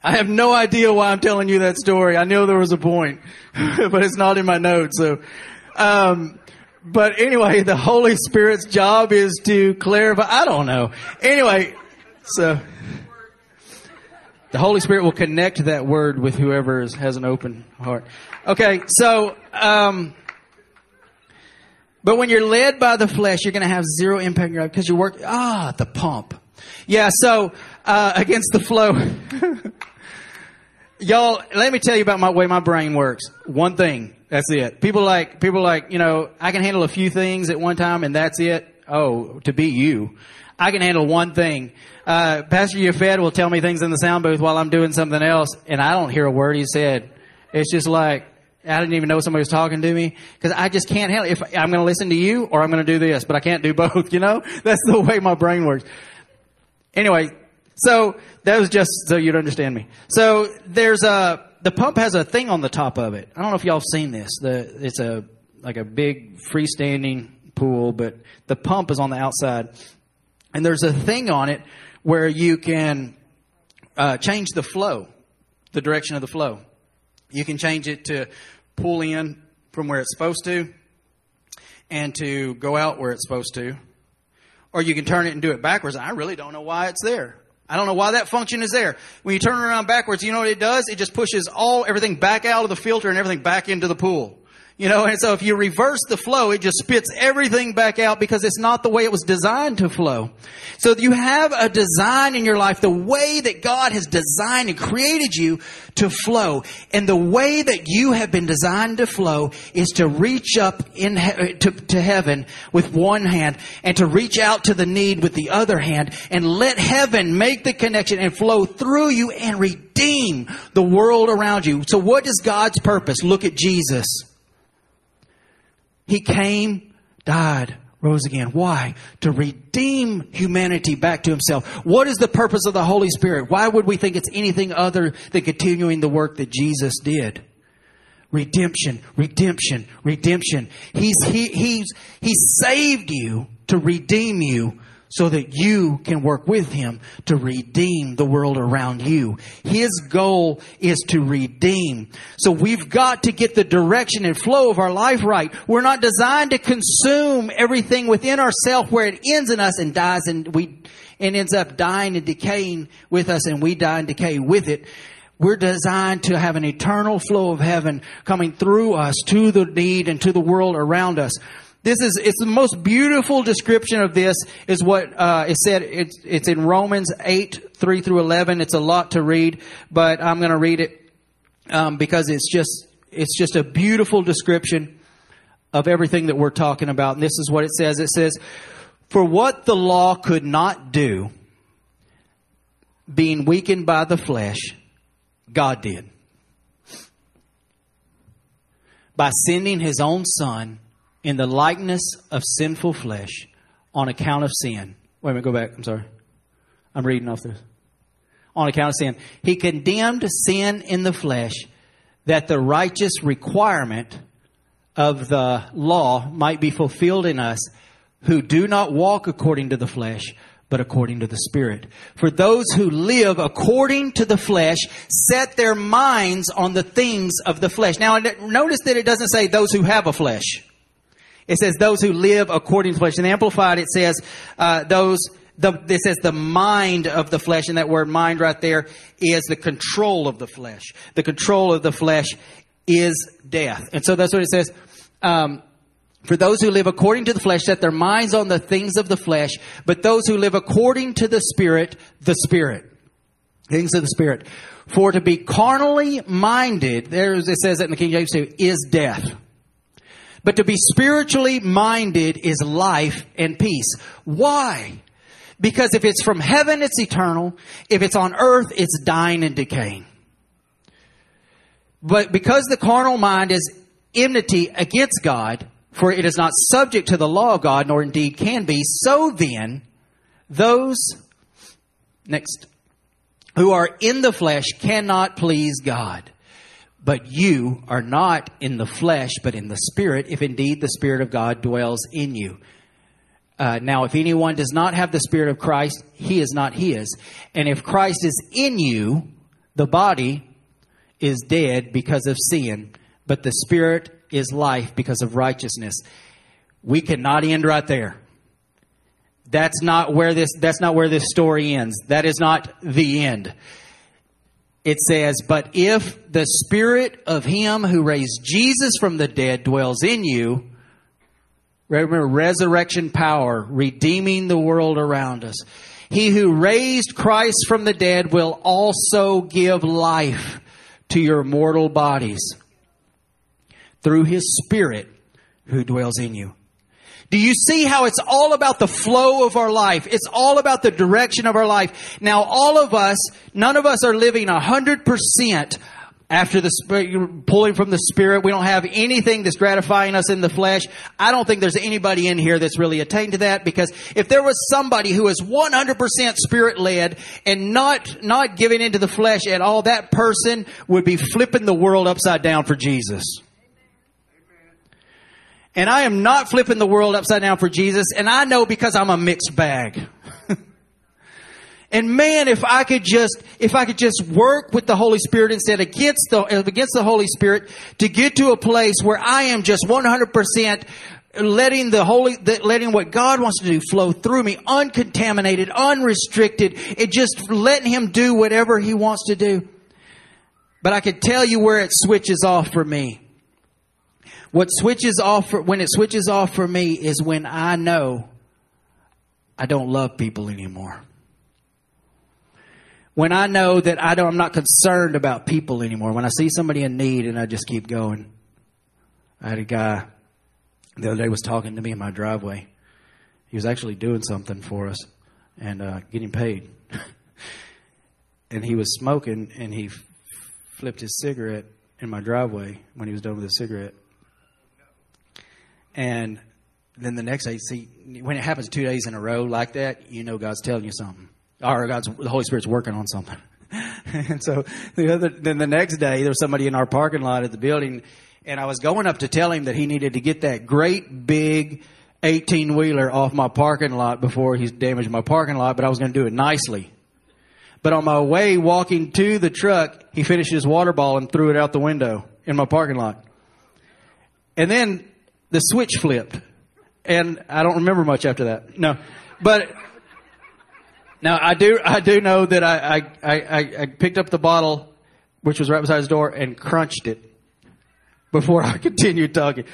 I have no idea why I'm telling you that story. I know there was a point, but it's not in my notes. So, um, but anyway, the Holy Spirit's job is to clarify. I don't know. Anyway, so the Holy Spirit will connect that word with whoever is, has an open heart. Okay, so, um, but when you're led by the flesh, you're going to have zero impact because you work. Ah, the pump. Yeah, so uh, against the flow. Y'all, let me tell you about my way my brain works. One thing. That's it. People like, people like, you know, I can handle a few things at one time and that's it. Oh, to be you. I can handle one thing. Uh, Pastor Yafed will tell me things in the sound booth while I'm doing something else and I don't hear a word he said. It's just like, I didn't even know somebody was talking to me because I just can't handle. If I'm going to listen to you or I'm going to do this, but I can't do both, you know? That's the way my brain works. Anyway, so that was just so you'd understand me. So there's a, the pump has a thing on the top of it. I don't know if y'all have seen this. The, it's a, like a big freestanding pool, but the pump is on the outside. And there's a thing on it where you can uh, change the flow, the direction of the flow. You can change it to pull in from where it's supposed to and to go out where it's supposed to. Or you can turn it and do it backwards. I really don't know why it's there. I don't know why that function is there. When you turn around backwards, you know what it does? It just pushes all everything back out of the filter and everything back into the pool. You know, and so if you reverse the flow, it just spits everything back out because it's not the way it was designed to flow. So you have a design in your life, the way that God has designed and created you to flow. And the way that you have been designed to flow is to reach up in he- uh, to, to heaven with one hand and to reach out to the need with the other hand and let heaven make the connection and flow through you and redeem the world around you. So what is God's purpose? Look at Jesus. He came, died, rose again. Why? To redeem humanity back to himself. What is the purpose of the Holy Spirit? Why would we think it's anything other than continuing the work that Jesus did? Redemption, redemption, redemption. He's, he, he's, he saved you to redeem you so that you can work with him to redeem the world around you. His goal is to redeem. So we've got to get the direction and flow of our life right. We're not designed to consume everything within ourselves where it ends in us and dies and we and ends up dying and decaying with us and we die and decay with it. We're designed to have an eternal flow of heaven coming through us to the need and to the world around us. This is it's the most beautiful description of this is what uh, said. It's, it's in Romans eight three through eleven. It's a lot to read, but I'm going to read it um, because it's just it's just a beautiful description of everything that we're talking about. And this is what it says. It says, "For what the law could not do, being weakened by the flesh, God did by sending His own Son." In the likeness of sinful flesh on account of sin. Wait a minute, go back. I'm sorry. I'm reading off this. On account of sin. He condemned sin in the flesh that the righteous requirement of the law might be fulfilled in us who do not walk according to the flesh, but according to the Spirit. For those who live according to the flesh set their minds on the things of the flesh. Now, notice that it doesn't say those who have a flesh. It says those who live according to flesh. The Amplified, it says uh, those. The, it says the mind of the flesh, and that word mind right there is the control of the flesh. The control of the flesh is death. And so that's what it says. Um, for those who live according to the flesh, set their minds on the things of the flesh, but those who live according to the Spirit, the Spirit. Things of the Spirit. For to be carnally minded, there it says that in the King James too, is death. But to be spiritually minded is life and peace. Why? Because if it's from heaven, it's eternal. If it's on earth, it's dying and decaying. But because the carnal mind is enmity against God, for it is not subject to the law of God, nor indeed can be, so then, those, next, who are in the flesh cannot please God. But you are not in the flesh, but in the Spirit, if indeed the Spirit of God dwells in you. Uh, now, if anyone does not have the Spirit of Christ, he is not his. And if Christ is in you, the body is dead because of sin, but the Spirit is life because of righteousness. We cannot end right there. That's not where this, that's not where this story ends. That is not the end it says, But if the spirit of him who raised Jesus from the dead dwells in you, remember resurrection power, redeeming the world around us. He who raised Christ from the dead will also give life to your mortal bodies through his spirit who dwells in you. Do you see how it's all about the flow of our life? It's all about the direction of our life. Now, all of us, none of us are living a hundred percent after the pulling from the spirit. We don't have anything that's gratifying us in the flesh. I don't think there's anybody in here that's really attained to that because if there was somebody who is 100% spirit led and not, not giving into the flesh at all, that person would be flipping the world upside down for Jesus. And I am not flipping the world upside down for Jesus. And I know because I'm a mixed bag. and man, if I could just, if I could just work with the Holy Spirit instead against the, uh, against the Holy Spirit to get to a place where I am just 100% letting the holy letting what god wants to do flow through me uncontaminated unrestricted it just letting him do whatever he wants to do but i can tell you where it switches off for me what switches off for, when it switches off for me is when I know I don't love people anymore. When I know that I don't, I'm not concerned about people anymore. When I see somebody in need and I just keep going. I had a guy the other day was talking to me in my driveway. He was actually doing something for us and uh, getting paid. and he was smoking and he flipped his cigarette in my driveway when he was done with his cigarette. And then the next day, see, when it happens two days in a row like that, you know God's telling you something, or God's the Holy Spirit's working on something. and so the other, then the next day, there was somebody in our parking lot at the building, and I was going up to tell him that he needed to get that great big 18 wheeler off my parking lot before he damaged my parking lot, but I was going to do it nicely. But on my way walking to the truck, he finished his water ball and threw it out the window in my parking lot. And then the switch flipped. And I don't remember much after that. No. But now I do I do know that I, I, I, I picked up the bottle which was right beside his door and crunched it before I continued talking.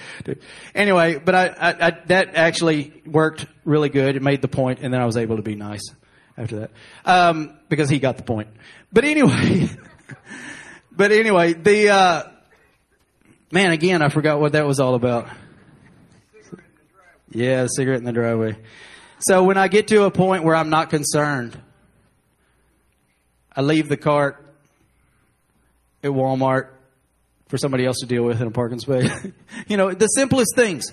Anyway, but I, I, I, that actually worked really good. It made the point, and then I was able to be nice after that um, because he got the point. But anyway, but anyway, the uh, man again, I forgot what that was all about. Yeah, cigarette in the driveway. So when I get to a point where I'm not concerned, I leave the cart at Walmart for somebody else to deal with in a parking space. you know, the simplest things.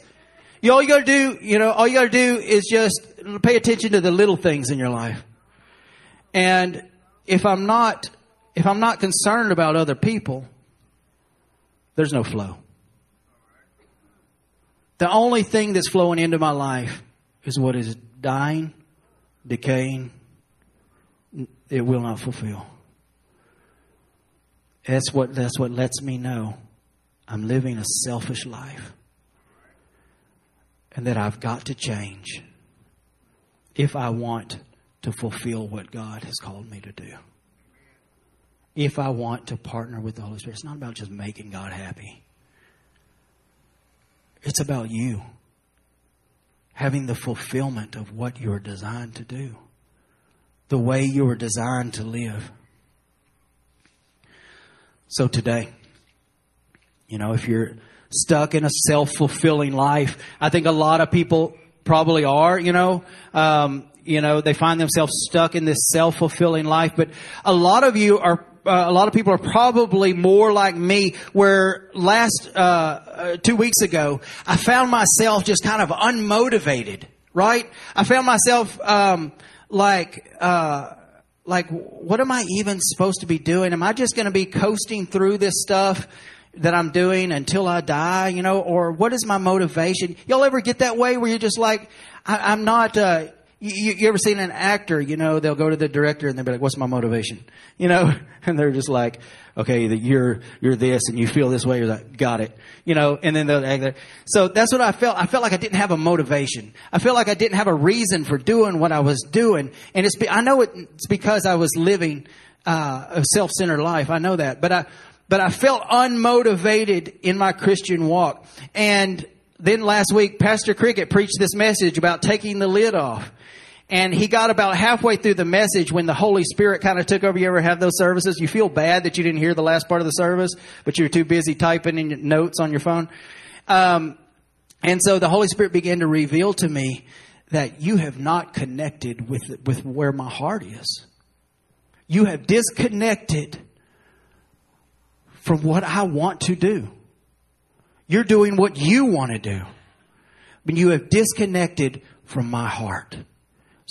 You, all you gotta do, you know, all you gotta do is just pay attention to the little things in your life. And if I'm not, if I'm not concerned about other people, there's no flow. The only thing that's flowing into my life is what is dying, decaying, it will not fulfill. That's what, that's what lets me know I'm living a selfish life and that I've got to change if I want to fulfill what God has called me to do. If I want to partner with the Holy Spirit, it's not about just making God happy. It's about you having the fulfillment of what you're designed to do, the way you were designed to live. So today, you know, if you're stuck in a self fulfilling life, I think a lot of people probably are, you know. Um, you know, they find themselves stuck in this self fulfilling life, but a lot of you are uh, a lot of people are probably more like me where last uh, uh, two weeks ago i found myself just kind of unmotivated right? I found myself um, like uh, like what am i even supposed to be doing? Am i just going to be coasting through this stuff that i'm doing until i die you know? Or what is my motivation? Y'all ever get that way where you're just like I, am not uh, you, you, ever seen an actor, you know, they'll go to the director and they'll be like, what's my motivation? You know, and they're just like, okay, you're, you're this and you feel this way. You're like, got it. You know, and then they'll act. So that's what I felt. I felt like I didn't have a motivation. I felt like I didn't have a reason for doing what I was doing. And it's, I know it's because I was living, uh, a self-centered life. I know that, but I, but I felt unmotivated in my Christian walk. And then last week, Pastor Cricket preached this message about taking the lid off. And he got about halfway through the message when the Holy Spirit kind of took over. You ever have those services? You feel bad that you didn't hear the last part of the service, but you were too busy typing in your notes on your phone. Um, and so the Holy Spirit began to reveal to me that you have not connected with, with where my heart is. You have disconnected from what I want to do. You're doing what you want to do. But you have disconnected from my heart.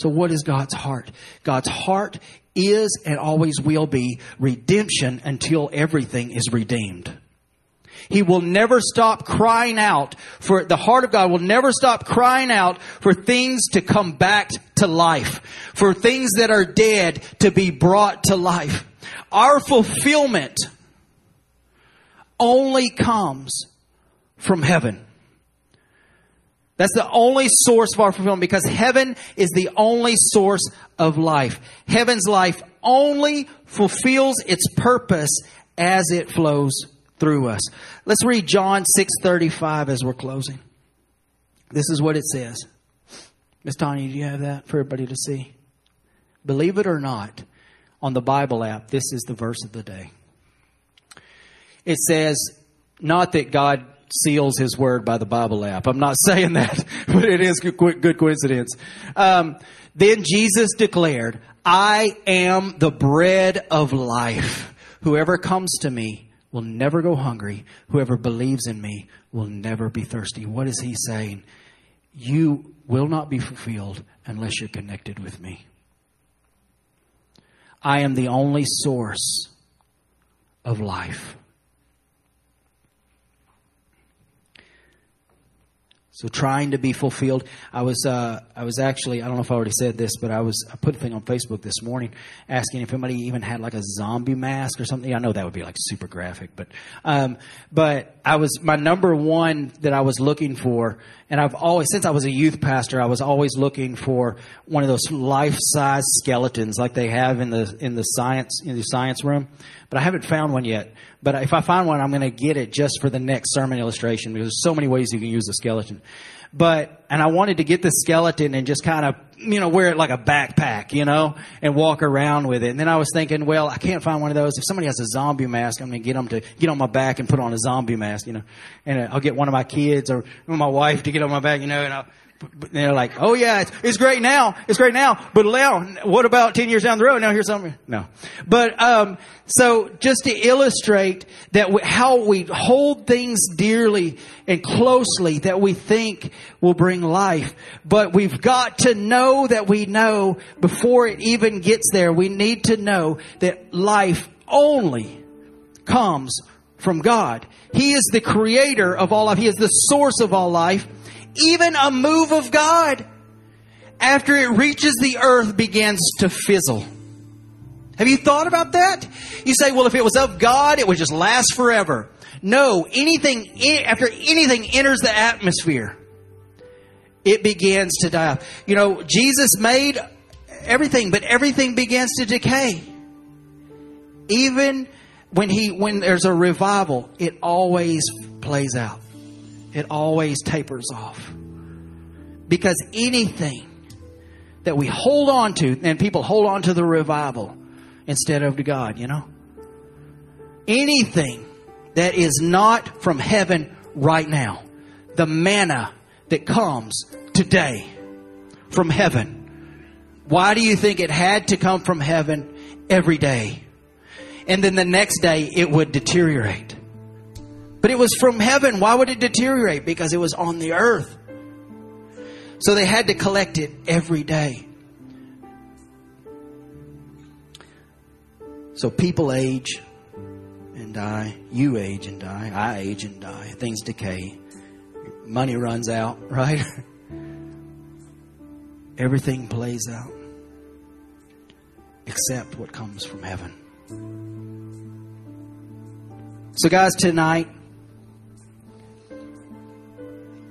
So what is God's heart? God's heart is and always will be redemption until everything is redeemed. He will never stop crying out for the heart of God will never stop crying out for things to come back to life, for things that are dead to be brought to life. Our fulfillment only comes from heaven. That's the only source of our fulfillment because heaven is the only source of life. Heaven's life only fulfills its purpose as it flows through us. Let's read John 6:35 as we're closing. This is what it says. Miss Tanya, do you have that for everybody to see? Believe it or not, on the Bible app, this is the verse of the day. It says, not that God seals his word by the Bible app. I'm not saying that, but it is good, good coincidence. Um, then Jesus declared, I am the bread of life. Whoever comes to me will never go hungry. Whoever believes in me will never be thirsty. What is he saying? You will not be fulfilled unless you're connected with me. I am the only source of life. So trying to be fulfilled. I was uh, I was actually I don't know if I already said this, but I was I put a thing on Facebook this morning asking if anybody even had like a zombie mask or something. I know that would be like super graphic, but um, but I was my number one that I was looking for, and I've always since I was a youth pastor, I was always looking for one of those life size skeletons like they have in the in the science in the science room, but I haven't found one yet. But if I find one, I'm going to get it just for the next sermon illustration because there's so many ways you can use a skeleton. But, and I wanted to get the skeleton and just kind of, you know, wear it like a backpack, you know, and walk around with it. And then I was thinking, well, I can't find one of those. If somebody has a zombie mask, I'm going to get them to get on my back and put on a zombie mask, you know, and I'll get one of my kids or my wife to get on my back, you know, and I'll, they're like, oh yeah, it's, it's, great now. It's great now. But now, what about 10 years down the road? Now here's something. No. But, um, so just to illustrate that we, how we hold things dearly and closely that we think will bring life. But we've got to know that we know before it even gets there, we need to know that life only comes from God. He is the creator of all life. He is the source of all life even a move of God, after it reaches the earth, begins to fizzle. Have you thought about that? You say, well, if it was of God, it would just last forever. No, anything, after anything enters the atmosphere, it begins to die off. You know, Jesus made everything, but everything begins to decay. Even when he, when there's a revival, it always plays out it always tapers off. Because anything that we hold on to, and people hold on to the revival instead of to God, you know? Anything that is not from heaven right now, the manna that comes today from heaven. Why do you think it had to come from heaven every day? And then the next day it would deteriorate. But it was from heaven. Why would it deteriorate? Because it was on the earth. So they had to collect it every day. So people age and die. You age and die. I age and die. Things decay. Money runs out, right? Everything plays out except what comes from heaven. So, guys, tonight,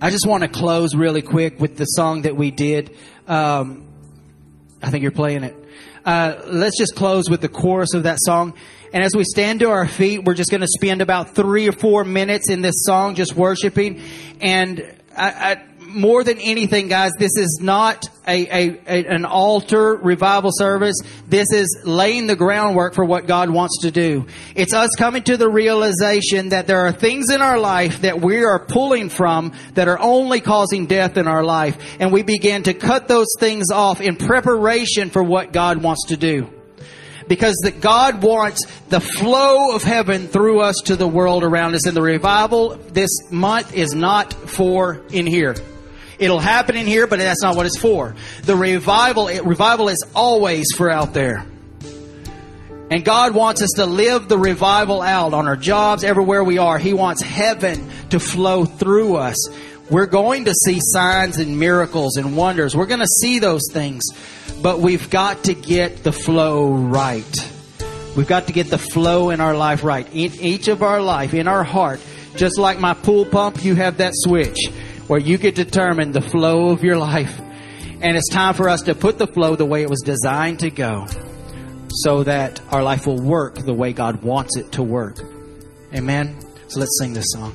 I just want to close really quick with the song that we did. Um, I think you're playing it. Uh, let's just close with the chorus of that song. And as we stand to our feet, we're just going to spend about three or four minutes in this song just worshiping. And I, I, more than anything, guys, this is not a, a, a, an altar revival service. This is laying the groundwork for what God wants to do. It's us coming to the realization that there are things in our life that we are pulling from that are only causing death in our life. And we begin to cut those things off in preparation for what God wants to do because that God wants the flow of heaven through us to the world around us. And the revival this month is not for in here. It'll happen in here, but that's not what it's for. The revival, revival is always for out there. And God wants us to live the revival out on our jobs, everywhere we are. He wants heaven to flow through us. We're going to see signs and miracles and wonders. We're going to see those things. But we've got to get the flow right. We've got to get the flow in our life right. In each of our life, in our heart, just like my pool pump, you have that switch where you get to determine the flow of your life. And it's time for us to put the flow the way it was designed to go so that our life will work the way God wants it to work. Amen. So let's sing this song.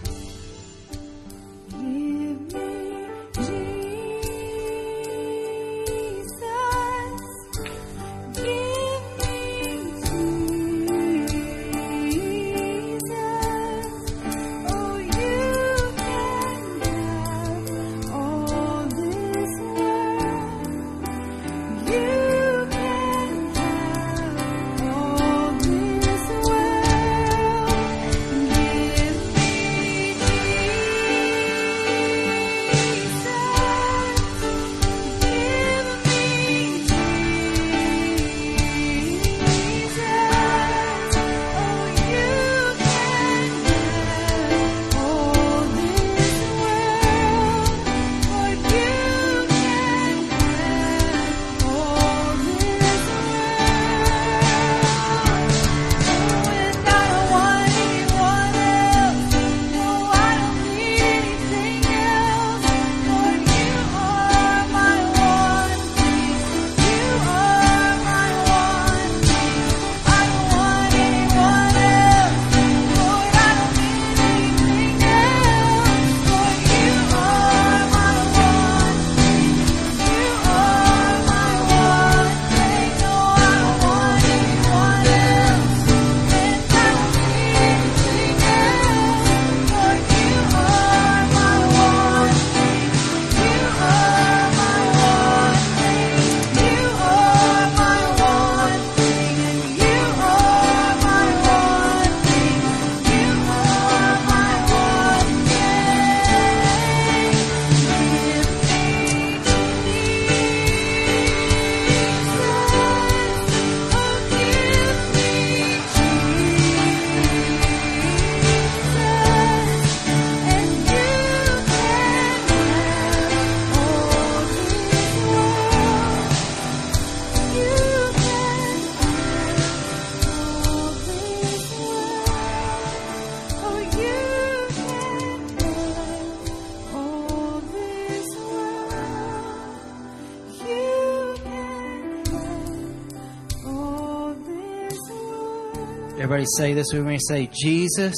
Say this with me. Say, Jesus,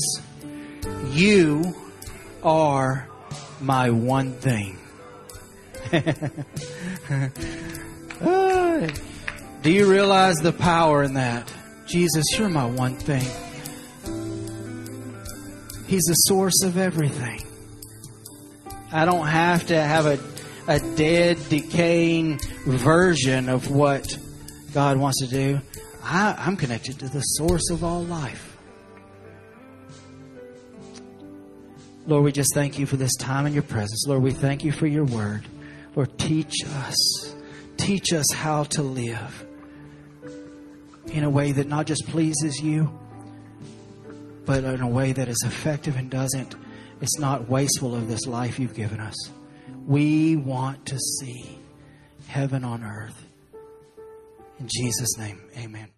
you are my one thing. Do you realize the power in that? Jesus, you're my one thing. He's the source of everything. I don't have to have a, a dead, decaying version of what God wants to do. I, I'm connected to the source of all life. Lord, we just thank you for this time in your presence. Lord, we thank you for your word. Lord, teach us. Teach us how to live in a way that not just pleases you, but in a way that is effective and doesn't, it's not wasteful of this life you've given us. We want to see heaven on earth. In Jesus' name, amen.